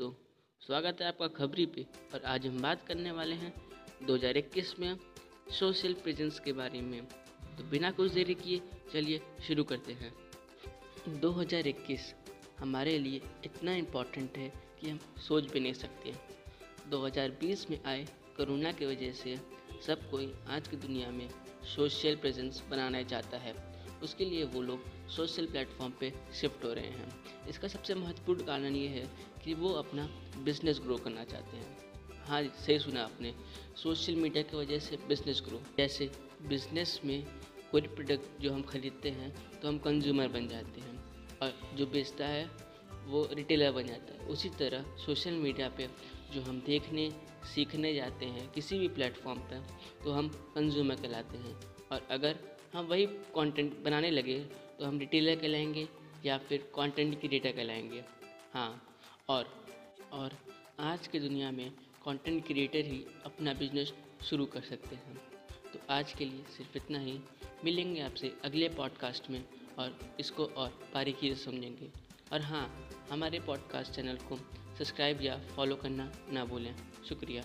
दोस्तों, स्वागत है आपका खबरी पे। और आज हम बात करने वाले हैं 2021 में सोशल प्रेजेंस के बारे में। तो बिना कुछ देरी किए, चलिए शुरू करते हैं। 2021 हमारे लिए इतना इम्पोर्टेंट है कि हम सोच भी नहीं सकते। 2020 में आए कोरोना की वजह से सब कोई आज की दुनिया में सोशल प्रेजेंस बनाना चाहता है। उसके लिए वो लोग सोशल प्लेटफॉर्म पे शिफ्ट हो रहे हैं। इसका सबसे महत्वपूर्ण कारण ये है कि वो अपना बिज़नेस ग्रो करना चाहते हैं। हाँ सही सुना आपने। सोशल मीडिया की वजह से बिज़नेस ग्रो जैसे बिज़नेस में कोई प्रोडक्ट जो हम खरीदते हैं तो हम कंज्यूमर बन जाते हैं। और जो बेचता है, वो रिटेलर बन जाता है। उसी तरह सोशल मीडिया पे जो हम देखने, सीखने जाते हैं किसी भी प्लेटफॉर्म पर तो हम कंज्यूमर कहलाते हैं। और अगर हम वही कंटेंट बनाने लगे तो हम रिटेलर कहलाएँगे या फिर कंटेंट क्रिएटर कहलाएँगे। हाँ और और आज की दुनिया में कंटेंट क्रिएटर ही अपना बिज़नेस शुरू कर सकते हैं। तो आज के लिए सिर्फ़ इतना ही। मिलेंगे आपसे अगले पॉडकास्ट में और इसको और बारीकी से समझेंगे। और हाँ हमारे पॉडकास्ट चैनल को सब्सक्राइब या फॉलो करना ना भूलें। शुक्रिया।